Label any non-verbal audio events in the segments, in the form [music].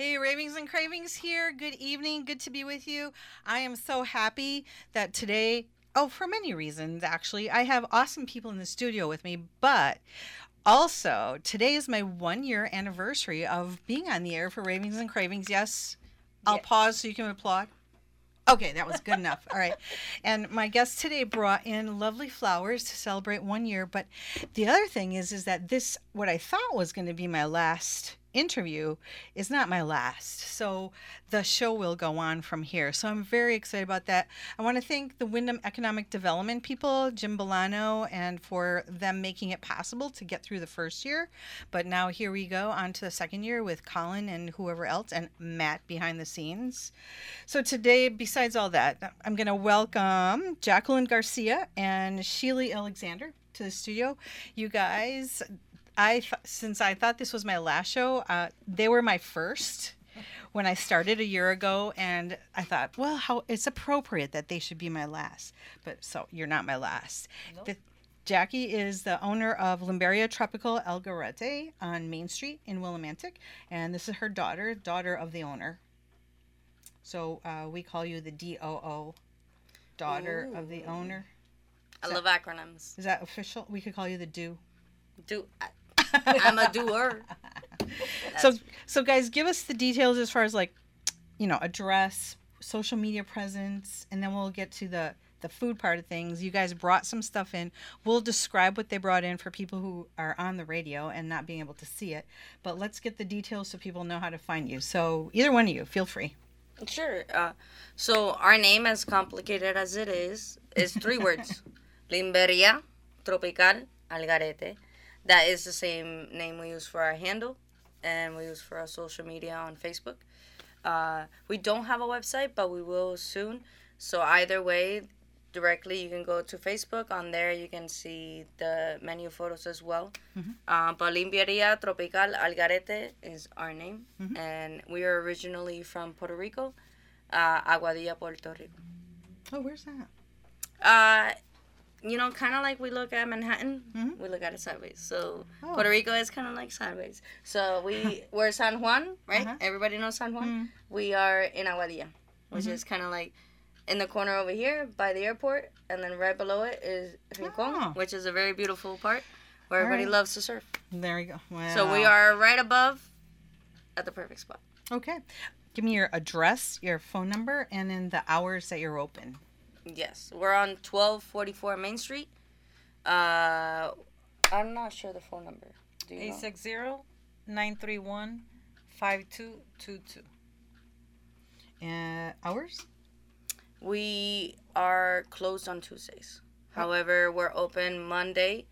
Hey, Ravings and Cravings here. Good evening. Good to be with you. I am so happy that today, oh, for many reasons, actually, I have awesome people in the studio with me, but also today is my one year anniversary of being on the air for Ravings and Cravings. Yes, I'll Yes. pause so you can applaud. Okay, that was good enough. All right. And my guest today brought in lovely flowers to celebrate one year. But the other thing is, is that this, what I thought was going to be my last interview, is not my last. So the show will go on from here. So I'm very excited about that. I want to thank the Windham Economic Development people, Jim Bolano, and for them making it possible to get through the first year. But now here we go on to the second year with Colin and whoever else, and Matt behind the scenes. So today, besides all that, I'm going to welcome Jacqueline Garcia and Sheely Alexander to the studio. You guys, I th- since I thought this was my last show, uh, they were my first when I started a year ago, and I thought, well, how it's appropriate that they should be my last. But so you're not my last. The- Jackie is the owner of Limberia Tropical Algarete on Main Street in Willimantic, and this is her daughter, daughter of the owner. So uh, we call you the DOO, daughter of the owner. I love acronyms. Is that official? We could call you the do. Do I, I'm a doer. so so guys, give us the details as far as like, you know, address, social media presence, and then we'll get to the the food part of things. You guys brought some stuff in. We'll describe what they brought in for people who are on the radio and not being able to see it. But let's get the details so people know how to find you. So either one of you, feel free. Sure. Uh, so our name, as complicated as it is, is three words: [laughs] Limberia Tropical Algarete. That is the same name we use for our handle, and we use for our social media on Facebook. Uh, we don't have a website, but we will soon. So either way, directly you can go to Facebook. On there, you can see the menu photos as well. Uh, but Limberia Tropical Algarete is our name, and we are originally from Puerto Rico, uh, Aguadilla, Puerto Rico. Oh, where's that? Uh, you know, kind of like we look at Manhattan, Mhm. we look at it sideways. So Oh. Puerto Rico is kind of like sideways. So we [laughs] we're San Juan, right? Uh-huh. Everybody knows San Juan. Mm. We are in Aguadilla, which Mhm. is kind of like in the corner over here by the airport, and then right below it is Rincon, Oh. which is a very beautiful part where All everybody right. loves to surf. There we go. Wow. So we are right above, at the perfect spot. okay. Give me your address, your phone number, and then the hours that you're open. Yes, we're on twelve forty four Main Street. Uh, I'm not sure the phone number. Do you know? 860-931-5222. Uh, hours? We are closed on Tuesdays. However, we're open Monday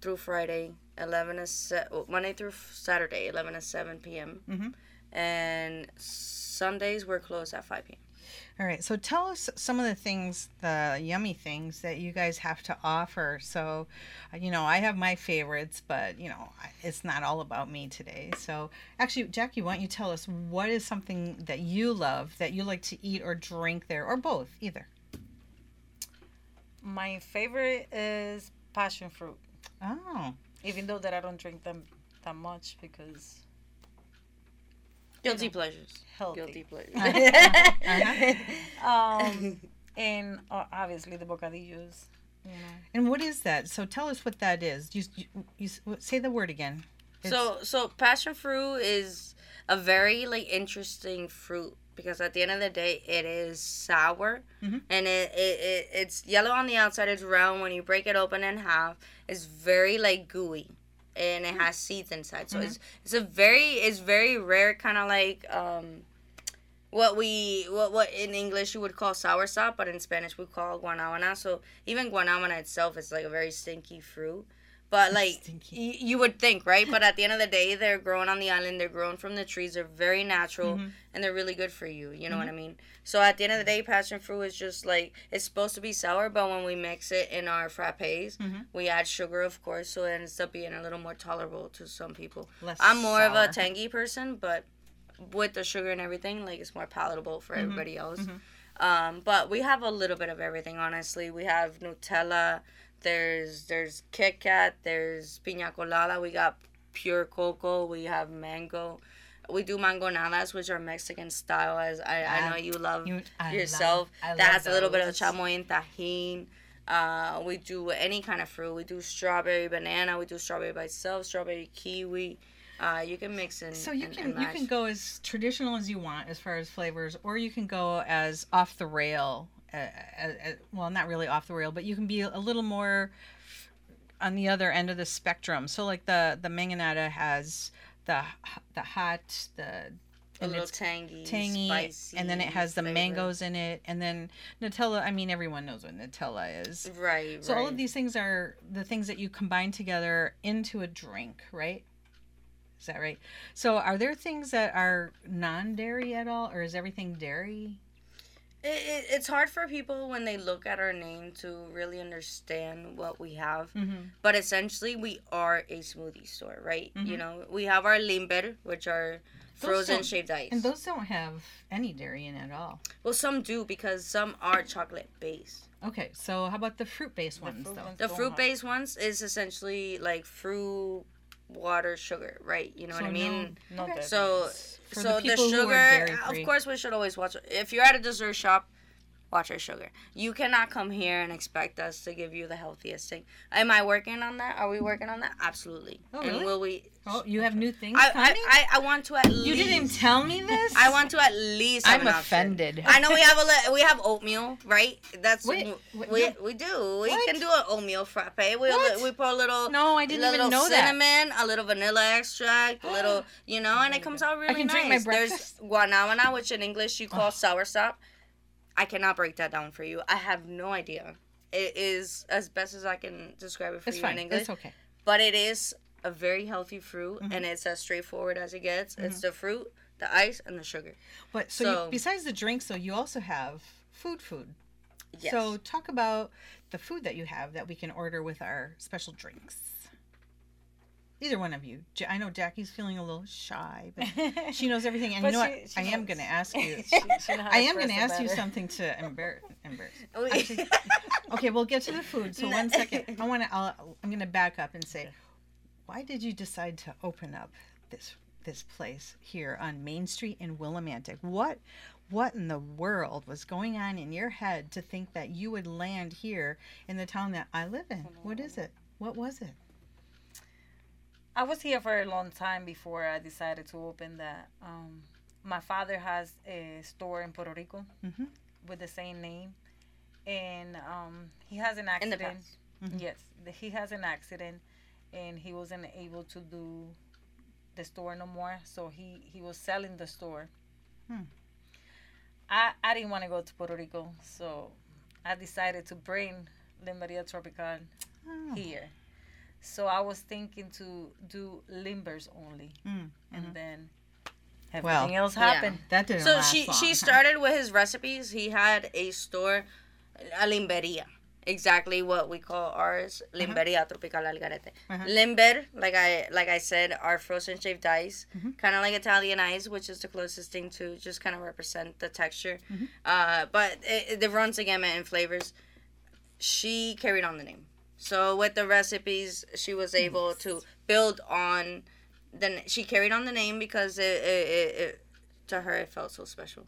through Friday, 11 to se- Monday through Saturday, 11 to 7 p.m. Mhm. And Sundays we're closed at 5 p.m. All right. So tell us some of the things, the yummy things that you guys have to offer. So, you know, I have my favorites, but, you know, it's not all about me today. So, actually, Jackie, why don't you tell us what is something that you love that you like to eat or drink there, or both, either? My favorite is passion fruit, Oh, even though that I don't drink them that much because Guilty know, pleasures. healthy. Guilty pleasures. [laughs] Uh-huh. Um, and uh, obviously the bocadillos. You know. and what is that? So tell us what that is. You, you, you say the word again. It's- So so passion fruit is a very like interesting fruit because at the end of the day it is sour Mhm. and it, it, it it's yellow on the outside it's round when you break it open in half it's very like gooey and it has seeds inside so it's it's a very it's very rare kind of like um what we what what in English you would call soursop, but in Spanish we call guanábana. So even guanábana itself is like a very stinky fruit. But like y- you would think, right? But at the end of the day, they're grown on the island. They're grown from the trees. They're very natural, Mhm. and they're really good for you. You know what I mean? So at the end of the day, passion fruit is just like it's supposed to be sour, but when we mix it in our frappes, Mhm. we add sugar, of course, so it ends up being a little more tolerable to some people. Less I'm more of a tangy person, but with the sugar and everything, like it's more palatable for Mhm. everybody else. Mhm. Um, but we have a little bit of everything, honestly. We have Nutella. There's there's Kit Kat. There's piña colada. We got pure cocoa. We have mango. we do mango mangonadas, which are Mexican style, as I, I Ah, know you love you- I yourself. love- that love has a little bit of those. chamoy and tajin. Uh, we do any kind of fruit. We do strawberry banana. We do strawberry by itself, strawberry kiwi. Uh, you can mix in. So you and- can and you can go as traditional as you want as far as flavors, or you can go as off the rail. Uh, uh, uh, well, not really off the rail, but you can be a little more on the other end of the spectrum. So like the the mangonada has the the hot the a and little it's tangy, tangy, spicy, and then it has the flavor. mangoes in it, and then Nutella. I mean, everyone knows what Nutella is. Right. So all of these things are the things that you combine together into a drink, right? Is that right? So are there things that are non-dairy at all, or is everything dairy? It, it, it's hard for people when they look at our name to really understand what we have. Mm-hmm. But essentially, we are a smoothie store, right? You Mhm. know, we have our limber, which are frozen don't- shaved ice. And those don't have any dairy in it at all. well, some do because some are chocolate based. Okay, so how about the fruit-based The ones fruit though? ones The fruit based ones is essentially like fruit, water, sugar, right? You know So what I mean? No Okay. So, For so the the, people who are sugar, of course, we should always watch. If you're at a dessert shop, watch our sugar. You cannot come here and expect us to give you the healthiest thing. Am I working on that? Are we working on that? Absolutely. Oh, And will we? Oh, you have new things I, coming? I, I, I want to at least. you didn't tell me this. I want to at least. I'm offended. I know we have a we have oatmeal, right? That's Wait, wait, we no. we do. We What? can do an oatmeal frappe. We What? we put a little No, I didn't even know that. cinnamon, a little vanilla extract, a little, [gasps] you know, and it comes out really I can nice. drink my breakfast. There's guanabana, which in English you call Oh. soursop. I cannot break that down for you. I have no idea. It is as best as I can describe it for It's you fine. in English, It's okay. but it is a very healthy fruit, Mhm. and it's as straightforward as it gets. Mm-hmm. It's the fruit, the ice, and the sugar. But so, So- you, besides the drinks, though, you also have food, food. Yes. So talk about the food that you have that we can order with our special drinks. Either one of you. I know Jackie's feeling a little shy, but [laughs] she knows everything. And you know she- what? she I am going to ask you. [laughs] She- I am going to ask it you something to embarrass. [laughs] embarrass. Actually, okay, we'll get to the food. So one second, I want to. I'm going to back up and say, why did you decide to open up this this place here on Main Street in Willimantic? What what in the world was going on in your head to think that you would land here in the town that I live in? What is it? What was it? I was here for a long time before I decided to open that. Um, my father has a store in Puerto Rico Mhm. with the same name, and um, he has an in the accident. past. Mhm. Yes, the, he has an accident, and he wasn't able to do the store no more. So he he was selling the store. Hmm. I I didn't want to go to Puerto Rico, so I decided to bring Limberia Tropical Oh. here. So I was thinking to do limbers only, Mm, and mhm. then Well, everything else yeah. happened. That didn't So last she long, she [laughs] huh? started with his recipes. He had a store, a limberia, exactly what we call ours, limberia tropical algarete. Uh-huh. Limber, like I like I said, are frozen shaved ice, Mhm. kind of like Italian ice, which is the closest thing to just kind of represent the texture. Mhm. Uh, but it, it runs the gamut in flavors. She carried on the name. So with the recipes, she was able to build on. Then she carried on the name because it, it, it, it to her it felt so special,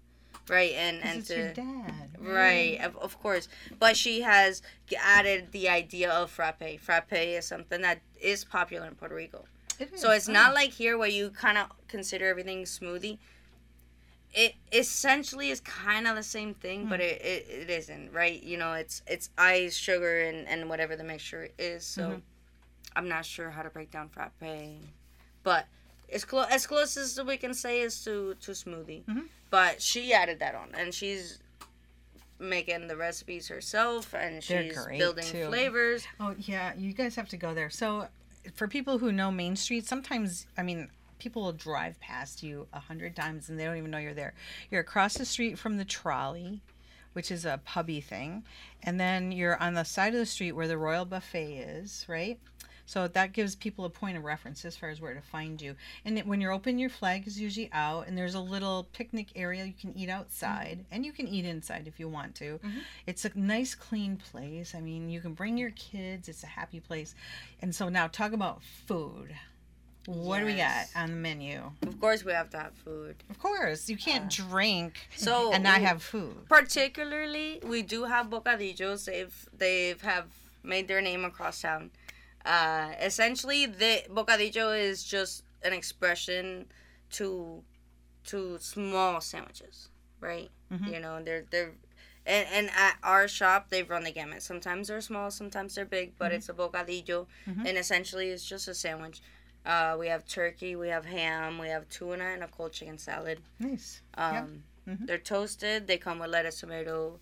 right? And and to your dad. Right, of, of course. But she has added the idea of frappe. Frappe is something that is popular in Puerto Rico. It So it's Oh. not like here where you kind of consider everything smoothie. It essentially is kind of the same thing, but it, it, it isn't, right? You know, it's it's ice, sugar, and, and whatever the mixture is. So Mhm. I'm not sure how to break down frappe. But as, clo- as close as we can say is to, to smoothie. Mhm. But she added that on, and she's making the recipes herself, and she's building too. flavors. Oh yeah, you guys have to go there. So, for people who know Main Street, sometimes I mean, people will drive past you a hundred times and they don't even know you're there. You're across the street from the trolley, which is a pubby thing, and then you're on the side of the street where the Royal Buffet is, right? So that gives people a point of reference as far as where to find you. And it, when you're open, your flag is usually out, and there's a little picnic area you can eat outside, mm-hmm. and you can eat inside if you want to. Mm-hmm. It's a nice, clean place. I mean, you can bring your kids. It's a happy place. And so now, talk about food. What do we got on the menu? Of course, we have to have food. Of course, you can't drink So and not we- have food. particularly we do have bocadillos they've they've have made their name across town uh essentially the bocadillo is just an expression to to small sandwiches right Mhm. you know they're they're and, and at our shop they've run the gamut sometimes they're small sometimes they're big but Mhm. it's a bocadillo Mhm. and essentially it's just a sandwich uh, we have turkey we have ham we have tuna and a cold chicken salad Nice. um, Yep. Mhm. They're toasted. They come with lettuce, tomato,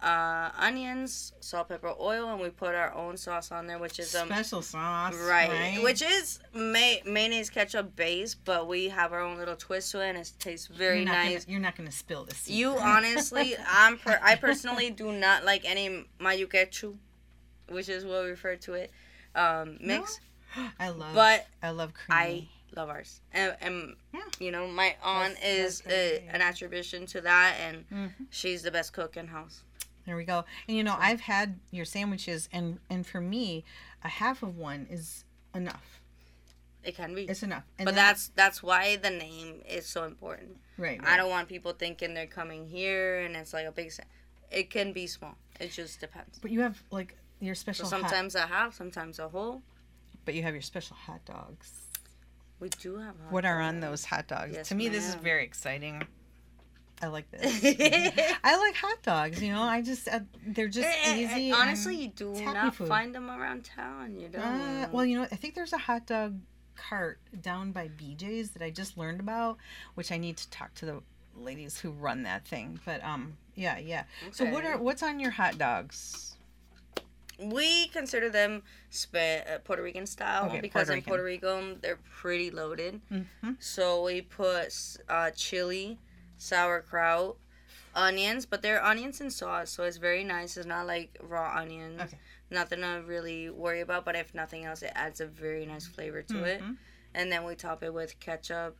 uh, onions, salt, pepper, oil, and we put our own sauce on there, which is um, Special sauce. right, right? which is may- mayonnaise ketchup base, but we have our own little twist to it, and it tastes very you're nice. Gonna, you're not going to spill this. You honestly, [laughs] I'm per- I personally do not like any mayo ketchup, which is what we refer to it, um, mix. I love. But I love I love ours, and, and Yeah. you know my aunt That's- is that's a, an attribution to that, and Mhm. she's the best cook in house. There we go. And you know, I've had your sandwiches, and and for me, a half of one is enough. It can be. It's enough. And but then- that's that's why the name is so important. right. I don't want people thinking they're coming here and it's like a big. sa- It can be small. It just depends. But you have like your So special. hot, sometimes a half, sometimes a whole. But you have your special hot dogs. We do have. hot What are on those hot dogs? Yes, to me, this is very exciting. I like [laughs] this. I like hot dogs. You know, I just uh, they're just Eh, eh, eh, easy. Honestly, you do not food. find them around town. You don't. Uh, well, you know. I think there's a hot dog cart down by BJ's that I just learned about, which I need to talk to the ladies who run that thing. But um, yeah, yeah. So what are what's on your hot dogs? We consider them Spa- uh, Puerto Rican style Okay, because Puerto in Puerto Rico they're pretty loaded. Mm-hmm. So we put uh, chili, sauerkraut, onions, but they're onions and sauce, so it's very nice. It's not like raw onions. Okay. Nothing to really worry about, but if nothing else, it adds a very nice flavor to it. Mhm. And then we top it with ketchup,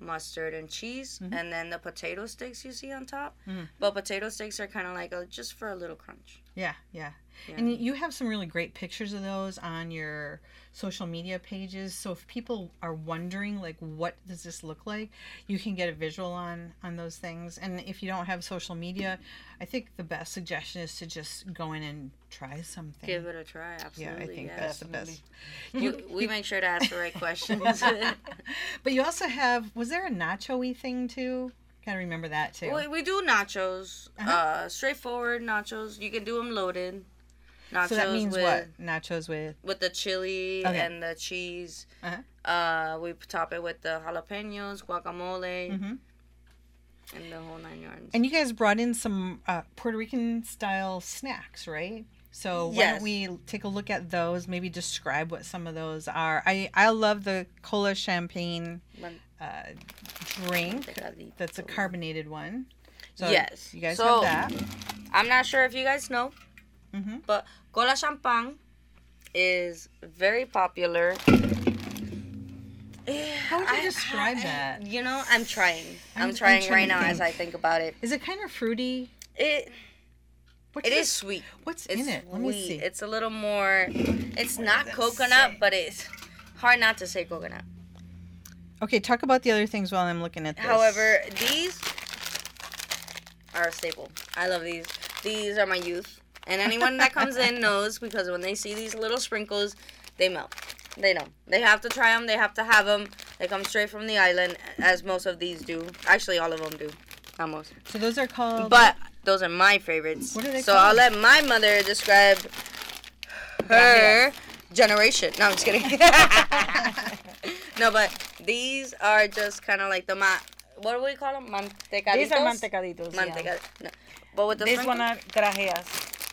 mustard, and cheese, Mhm. and then the potato sticks you see on top. Mhm. But potato sticks are kind of like a, just for a little crunch. Yeah, yeah. Yeah. And you have some really great pictures of those on your social media pages. So if people are wondering like what does this look like, you can get a visual on on those things. And if you don't have social media, I think the best suggestion is to just go in and try something. Give it a try, absolutely. yeah. I think that's the best. [laughs] We, we make sure to ask the right [laughs] questions. [laughs] but you also have was there a nacho-y thing too? Gotta remember that too. we, we do nachos, Uh-huh. uh, straightforward nachos. You can do them loaded. Nachos so that means with, what? Nachos with With the chili Okay. and the cheese. Uh-huh. Uh, we top it with the jalapenos, guacamole, Mhm. and the whole nine yards. And you guys brought in some uh, Puerto Rican style snacks, right? So why Yes. don't we take a look at those? Maybe describe what some of those are. I I love the cola champagne uh, drink. That's a carbonated one. So Yes. you guys So- have that. I'm not sure if you guys know, hmm but cola champagne is very popular. How would you I- describe I- that? You know, I'm trying. I'm, I'm- I'm trying trying right now as. I think about it. Is it kind of fruity? It What's it is sweet. What's It's in it? Let sweet. me see. It's a little more. It's not coconut, but it's hard not to say coconut. Okay, talk about the other things while I'm looking at this. However, these are a staple. I love these. These are my youth, and anyone that comes in [laughs] knows because when they see these little sprinkles, they melt. They know. They have to try them. They have to have them. They come straight from the island, as most of these do. Actually, all of them do. Not most. so those are called. But those are my favorites. What are they so I'll let my mother describe her generation. No, I'm just kidding. [laughs] [laughs] no, but these are just kind of like the ma. What do we call them? Mantecaditos. These are mantecaditos. yeah. No. But with the This one are grajeas.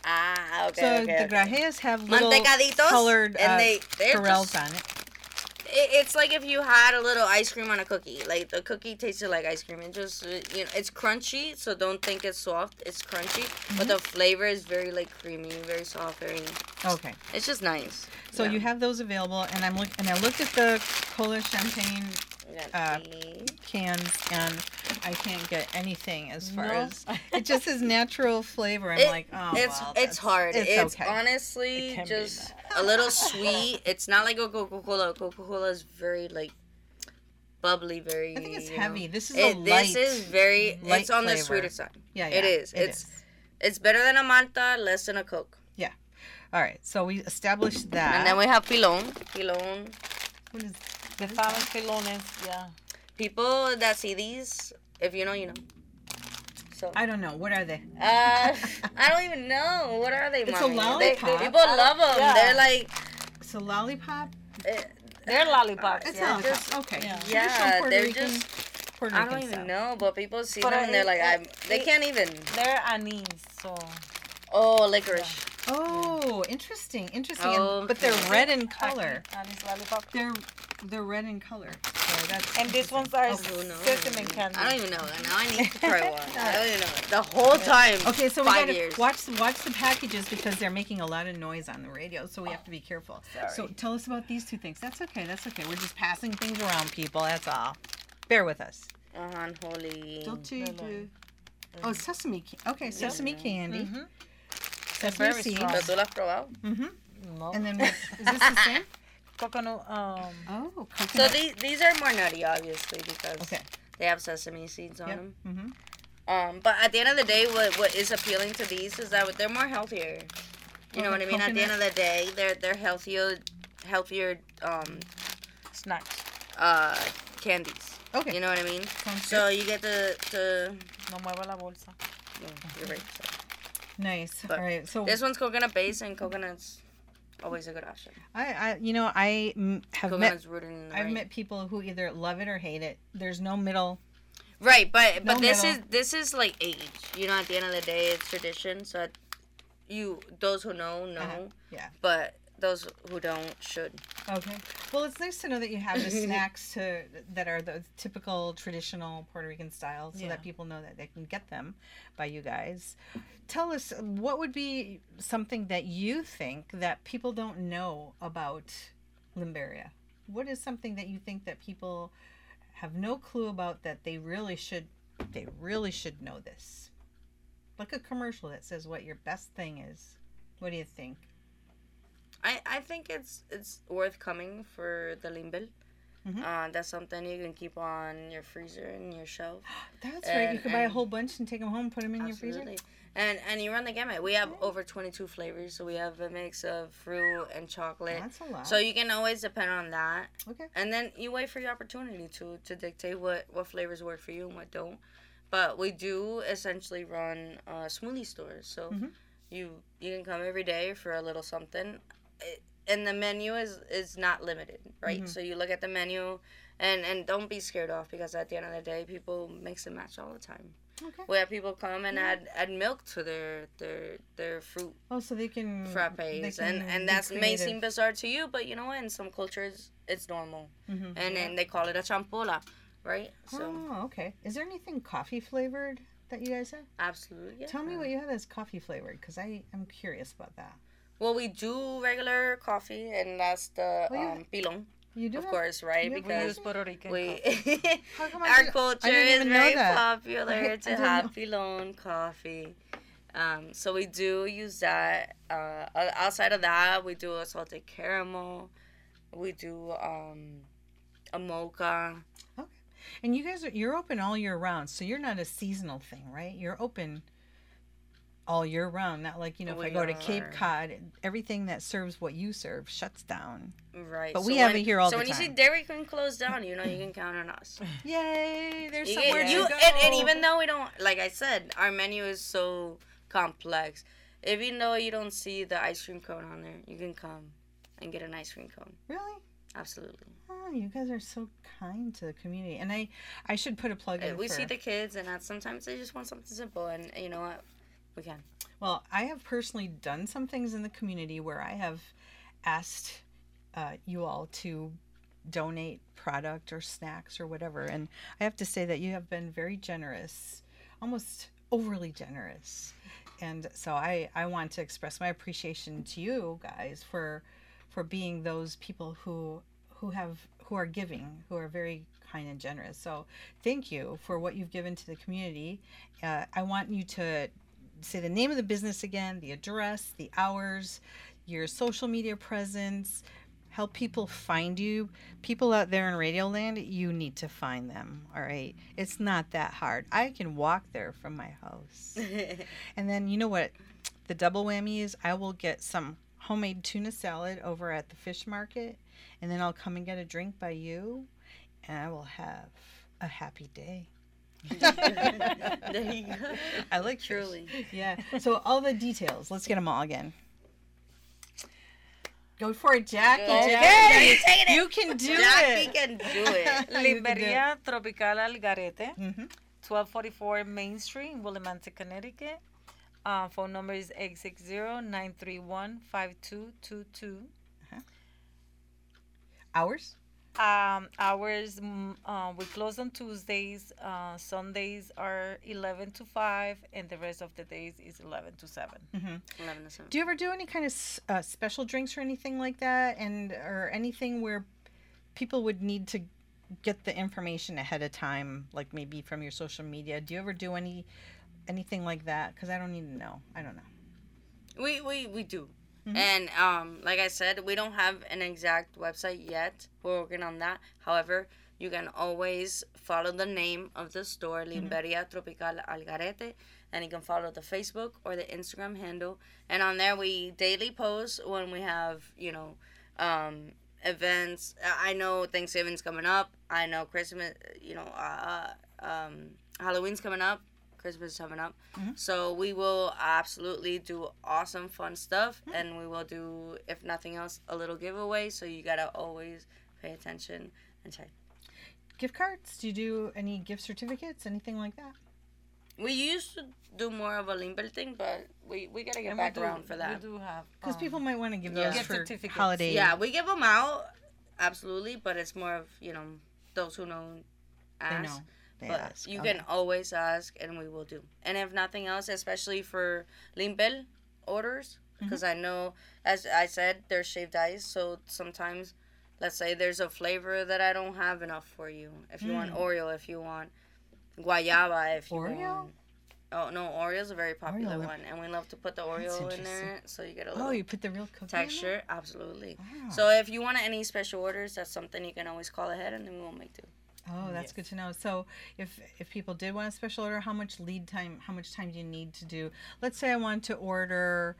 Ah, okay. so okay, the okay. grajeas have little Mantecaditos, colored and uh, they they're corals just- on it. It, it's like if you had a little ice cream on a cookie. Like the cookie tasted like ice cream. It just uh, you know it's crunchy, so don't think it's soft. It's crunchy, but Mm-hmm. the flavor is very like creamy, very soft, very. Okay. It's just nice. So Yeah. you have those available, and I'm look and I looked at the cola champagne uh, cans, and I can't get anything as far No? as it just has [laughs] natural flavor. I'm It- like, oh, it's well, it's hard. It's, It's, okay. honestly It just a little sweet. It's not like a Coca Cola. Coca Cola is very like bubbly, very. I think it's you know. heavy. This is It, a light. this is very. light It's on the flavor. sweeter side. yeah, it yeah, is. It's- It's better than a Malta, less than a Coke. Yeah. All right. So we established that. And then we have Pilon. Pilon. What is- The Fallon Pilones, yeah. People that see these, if you know, you know. So. I don't know. What are they? Uh, [laughs] I don't even know. What are they, It's a mommy? They- lollipop. people love them. Yeah. They're like, It's a lollipop. eh, They're lollipops. It's Yeah, a lollipop. just- okay. yeah. Yeah, they're Rican- just. Puerto I don't even style. know, but people see But them and they're like, it- I'm. They it- can't even. They're anise, so Oh, licorice. Oh, interesting, interesting. Oh, And, but they're red in color. Anise lollipop. They're they're red in color. So that's And these ones are Oh, who knows? cinnamon candy. I don't even know. Now I need to try [laughs] one. I don't even know. The whole time. Okay, so we Five gotta years. watch watch the packages because they're making a lot of noise on the radio, so we have to be careful. Sorry. So tell us about these two things. That's okay. That's okay. We're just passing things around, people. That's all. Bear with us. Uh-huh, Oh, sesame. Ca- okay, sesame candy. Mhm. Sesame very seeds. strong. ¿Pero tú lo has probado? Mm-hmm. No. And then what, is this the same? Coconut. Um, Oh, So these these are more nutty, obviously, because Okay. they have sesame seeds on Yep. them. Mm-hmm. Um, but at the end of the day, what what is appealing to these is that they're more healthier. You know Oh, what I mean? At the end of the day, they're they're healthier, healthier um snacks. uh candies. Okay. You know what I mean? Sounds So you get the to No mueva la bolsa. no, you're right. So. Nice. But All right. So This one's coconut based, and coconut's always a good option. I, I, you know, I have met. Coconut's rooted in the I've rain. met people who either love it or hate it. There's no middle. Right, but No but this middle. is this is like age. You know, at the end of the day, it's tradition. So you those who know know, Uh-huh, yeah. but those who don't should. Okay. Well, it's nice to know that you have the [laughs] snacks to that are the typical traditional Puerto Rican style, so Yeah. that people know that they can get them by you guys. Tell us what would be something that you think that people don't know about Limberia. What is something that you think that people have no clue about that they really should they really should know this? Like a commercial that says what your best thing is. What do you think? I I think it's it's worth coming for the limbel. Mhm. Uh, that's something you can keep on your freezer and your shelf. [gasps] That's right. You And- could buy a whole bunch and take them home, put them in your freezer. Absolutely. And and you run the gamut. We have over 22 flavors, so we have a mix of fruit and chocolate. That's a lot. So you can always depend on that. okay. and then you wait for your opportunity to to dictate what what flavors work for you and what don't but we do essentially run uh, smoothie stores so Mhm. you you can come every day for a little something and the menu is is not limited right Mhm. so you look at the menu and and don't be scared off because at the end of the day people mix and match all the time Okay. we have people come and add add milk to their their their fruit Oh, so they can they frappes can and and be that's may seem bizarre to you but you know what in some cultures it's normal mm-hmm. and then they call it a champola, right? So Oh, okay. Is there anything coffee flavored that you guys have? absolutely. Yeah. Tell me what you have that's coffee flavored, because I am curious about that. Well, we do regular coffee, and that's the yeah. um, pilon, You do, of have- course, right? you have- We Because use Puerto Rican we. [laughs] How our culture is very that. [laughs] I popular to didn't have know. pilon coffee. Um, so we do use that. Uh, outside of that, we do a salted caramel. We do um, a mocha. Okay. And you guys are you're open all year round, so you're not a seasonal thing, right? You're open all year round. Not like you know, if I We go to Cape. Cod, everything that serves what you serve shuts down. Right. But so we have it here all so the when you see time. Dairy Queen close down, you know you can count on us. [laughs] Yay! There's You somewhere get- you- to go. and, and even though we don't, like I said, our menu is so complex. Even though you don't see the ice cream cone on there, you can come and get an ice cream cone. really. Absolutely. Oh, you guys are so kind to the community, and I, I should put a plug Uh, in. we for, see the kids, and sometimes they just want something simple, and you know what? We can. Well, I have personally done some things in the community where I have asked uh, you all to donate product or snacks or whatever, and I have to say that you have been very generous, almost overly generous, and so I I want to express my appreciation to you guys for for being those people who who have who are giving, who are very kind and generous. So thank you for what you've given to the community. Uh, I want you to say the name of the business again, the address, the hours, your social media presence, help people find you. People out there in Radioland, you need to find them. All right, it's not that hard. I can walk there from my house, [laughs] and then you know what? The double whammy is I will get some homemade tuna salad over at the fish market, and then I'll come and get a drink by you, and I will have a happy day. [laughs] there you go. I like Shirley. Yeah. So all the details. Let's get them all again. Go for it, Jackie. Okay. Jackie. You're it. You can do Jackie it. Jackie can do [laughs] it. Limberia Tropical Algarete, hmm 1244 Main Street, in Willimantic, Connecticut. Uh, phone number is 860-931-5222. Hours? Um, hours, mm, uh, we close on Tuesdays. Uh, Sundays are 11 to 5, and the rest of the days is 11 to 7. hmm Eleven to seven. Do you ever do any kind of uh, special drinks or anything like that, and or anything where people would need to get the information ahead of time, like maybe from your social media? Do you ever do any anything like that? Because I don't need to know. I don't know. We we we do. Mhm. And um, like I said, we don't have an exact website yet. We're working on that. However, you can always follow the name of the store, Limberia Tropical Algarete, and you can follow the Facebook or the Instagram handle. And on there, we daily post when we have, you know, um, events. I know Thanksgiving's coming up. I know Christmas, you know, uh, um, Halloween's coming up. Christmas is coming up. Mhm. So we will absolutely do awesome, fun stuff, and we will do, if nothing else, a little giveaway. So you gotta always pay attention and check. Gift cards? Do you do any gift certificates? Anything like that? We used to do more of a limber thing, but we, we gotta get And back we do, around for that. We do have. Because um, people might want to give yeah. those Gift for certificates. holiday. Yeah, we give them out, absolutely, but it's more of you know those who know they know. They But ask. you Okay. can always ask, and we will do. And if nothing else, especially for limpel orders, Mm-hmm. because I know, as I said, they're shaved ice. So sometimes, let's say there's a flavor that I don't have enough for you. If you want Mm. Oreo, if you want guayaba, if you Oreo? want. Oh no, Oreo's a very popular Oreo. one, and we love to put the Oreo in there, so you get a little Oh, you put the real cookie texture. Absolutely. Wow. So if you want any special orders, that's something you can always call ahead, and then we will make do. Oh, that's Yes. good to know. So, if if people did want a special order, how much lead time? How much time do you need to do? Let's say I want to order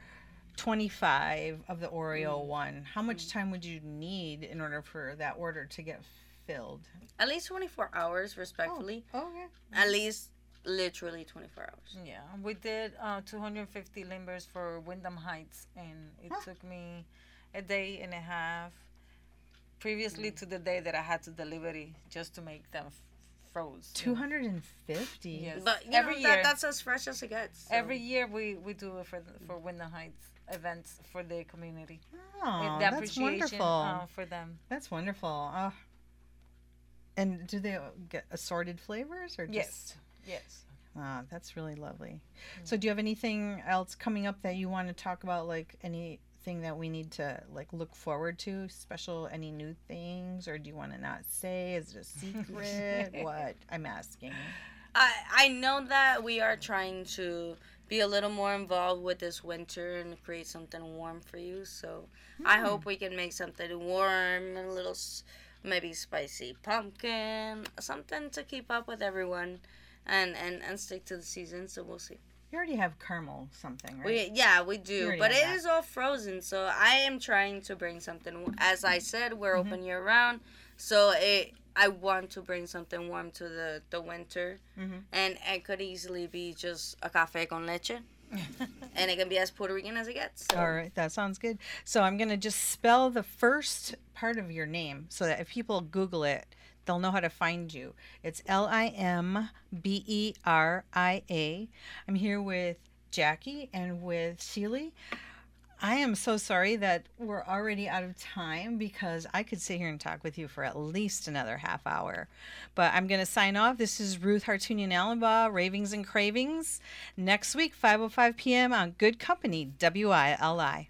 twenty five of the Oreo one. How much time would you need in order for that order to get filled? At least 24 hours, respectfully. Oh, okay. At least literally 24 hours. Yeah, we did uh, 250 limbers for Windham Heights, and it Huh. took me a day and a half. Previously to the day that I had to deliver it, just to make them froze. Two hundred and fifty. Yes. But you Every know, year. that, that's as fresh as it gets. so. Every year we, we do it for the- for Windham Heights events for the community. Oh, the that's wonderful. uh, for them. That's wonderful. Oh. And do they get assorted flavors or just? Yes. Yes. Ah, that's really lovely. So, do you have anything else coming up that you want to talk about? Like anything that we need to like look forward to? Special, any new things, or do you want to not say? Is it a secret? [laughs] what? I'm asking. I, I know that we are trying to be a little more involved with this winter and create something warm for you. So I Hmm. hope we can make something warm, and a little s- maybe spicy pumpkin, something to keep up with everyone. And, and, and stick to the season, so we'll see. You already have caramel something, right? We yeah we do, but it that. is all frozen. So I am trying to bring something. As I said, we're Mm-hmm. open year round, so it I want to bring something warm to the the winter, Mhm. and it could easily be just a café con leche, [laughs] and it can be as Puerto Rican as it gets. So. All right, that sounds good. So I'm gonna just spell the first part of your name so that if people Google it, they'll know how to find you. It's L I M B E R I A. I'm here with Jackie and with Sheely. I am so sorry that we're already out of time because I could sit here and talk with you for at least another half hour. But I'm going to sign off. This is Ruth Hartunian Alumbaugh, Ravings and Cravings. Next week, 5.05 p.m. on Good Company, WILI.